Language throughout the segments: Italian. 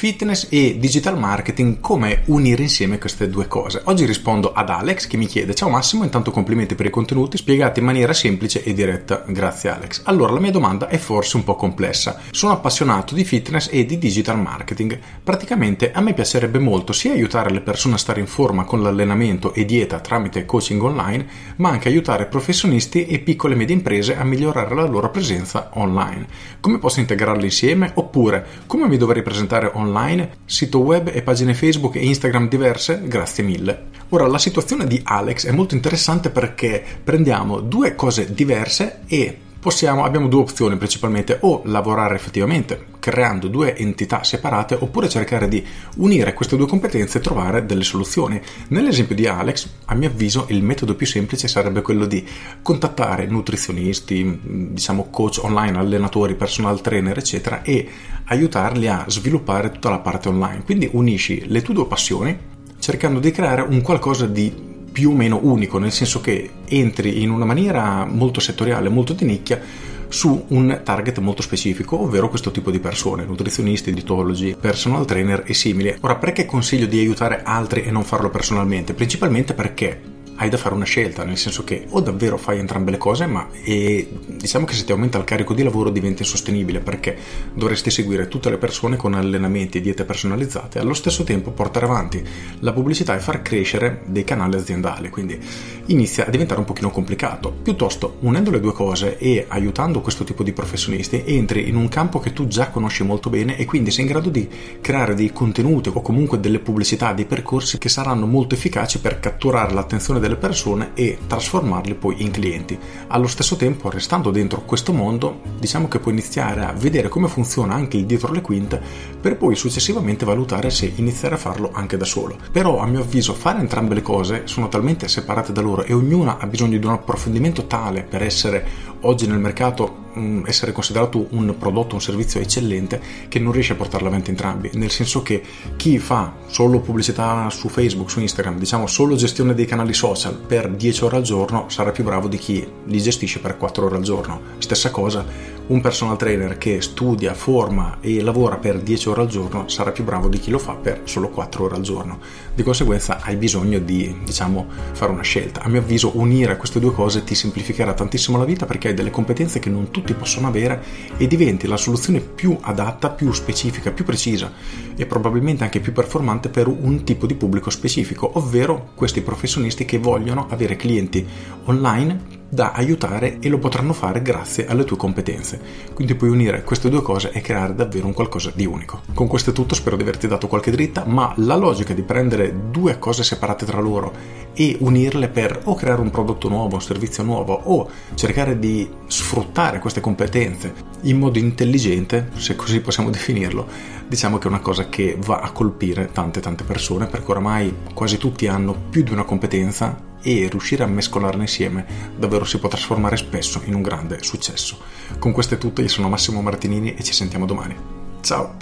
fitness e digital marketing, come unire insieme queste due cose. Oggi rispondo ad Alex che mi chiede ciao Massimo, intanto complimenti per i contenuti spiegati in maniera semplice e diretta, grazie Alex. Allora la mia domanda è forse un po' complessa. Sono appassionato di fitness e di digital marketing. Praticamente a me piacerebbe molto sia aiutare le persone a stare in forma con l'allenamento e dieta tramite coaching online, ma anche aiutare professionisti e piccole e medie imprese a migliorare la loro presenza online. Come posso integrarli insieme? Oppure come mi dovrei presentare online? Online, sito web e pagine Facebook e Instagram diverse? Grazie mille. Ora, la situazione di Alex è molto interessante perché prendiamo due cose diverse e possiamo, abbiamo due opzioni principalmente, o lavorare effettivamente creando due entità separate oppure cercare di unire queste due competenze e trovare delle soluzioni. Nell'esempio di Alex, a mio avviso, il metodo più semplice sarebbe quello di contattare nutrizionisti, diciamo coach online, allenatori, personal trainer, eccetera, e aiutarli a sviluppare tutta la parte online. Quindi unisci le tue due passioni cercando di creare un qualcosa di più o meno unico, nel senso che entri in una maniera molto settoriale, molto di nicchia, su un target molto specifico, ovvero questo tipo di persone, nutrizionisti, dietologi, personal trainer e simili. Ora, perché consiglio di aiutare altri e non farlo personalmente? Principalmente perché hai da fare una scelta, nel senso che o davvero fai entrambe le cose, ma diciamo che se ti aumenta il carico di lavoro diventa insostenibile perché dovresti seguire tutte le persone con allenamenti e diete personalizzate e allo stesso tempo portare avanti la pubblicità e far crescere dei canali aziendali, quindi inizia a diventare un pochino complicato. Piuttosto, unendo le due cose e aiutando questo tipo di professionisti, entri in un campo che tu già conosci molto bene e quindi sei in grado di creare dei contenuti o comunque delle pubblicità, dei percorsi che saranno molto efficaci per catturare l'attenzione delle delle persone e trasformarli poi in clienti. Allo stesso tempo, restando dentro questo mondo, diciamo che puoi iniziare a vedere come funziona anche il dietro le quinte per poi successivamente valutare se iniziare a farlo anche da solo. Però a mio avviso fare entrambe le cose sono talmente separate da loro e ognuna ha bisogno di un approfondimento tale per essere oggi nel mercato Mm, essere considerato un prodotto, un servizio eccellente che non riesce a portarla avanti entrambi, nel senso che chi fa solo pubblicità su Facebook, su Instagram, diciamo solo gestione dei canali social per 10 ore al giorno sarà più bravo di chi li gestisce per 4 ore al giorno. Stessa cosa, un personal trainer che studia, forma e lavora per 10 ore al giorno sarà più bravo di chi lo fa per solo 4 ore al giorno. Di conseguenza hai bisogno di, diciamo, fare una scelta. A mio avviso unire queste due cose ti semplificherà tantissimo la vita perché hai delle competenze che non tutti possono avere e diventi la soluzione più adatta, più specifica, più precisa e probabilmente anche più performante per un tipo di pubblico specifico, ovvero questi professionisti che vogliono avere clienti online da aiutare e lo potranno fare grazie alle tue competenze. Quindi puoi unire queste due cose e creare davvero un qualcosa di unico. Con questo è tutto, spero di averti dato qualche dritta, ma la logica di prendere due cose separate tra loro e unirle per o creare un prodotto nuovo, un servizio nuovo o cercare di sfruttare queste competenze in modo intelligente, se così possiamo definirlo, diciamo che è una cosa che va a colpire tante tante persone perché oramai quasi tutti hanno più di una competenza e riuscire a mescolarle insieme davvero si può trasformare spesso in un grande successo. Con questo è tutto, io sono Massimo Martinini e ci sentiamo domani. Ciao!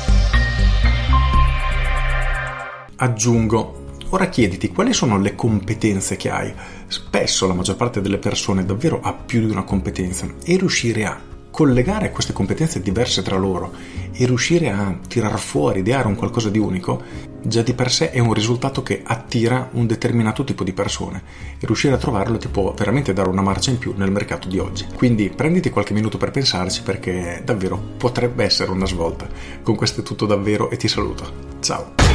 Aggiungo, ora chiediti quali sono le competenze che hai. Spesso la maggior parte delle persone davvero ha più di una competenza e riuscire a collegare queste competenze diverse tra loro e riuscire a tirar fuori, ideare un qualcosa di unico, già di per sé è un risultato che attira un determinato tipo di persone e riuscire a trovarlo ti può veramente dare una marcia in più nel mercato di oggi. Quindi prenditi qualche minuto per pensarci perché davvero potrebbe essere una svolta. Con questo è tutto davvero e ti saluto. Ciao!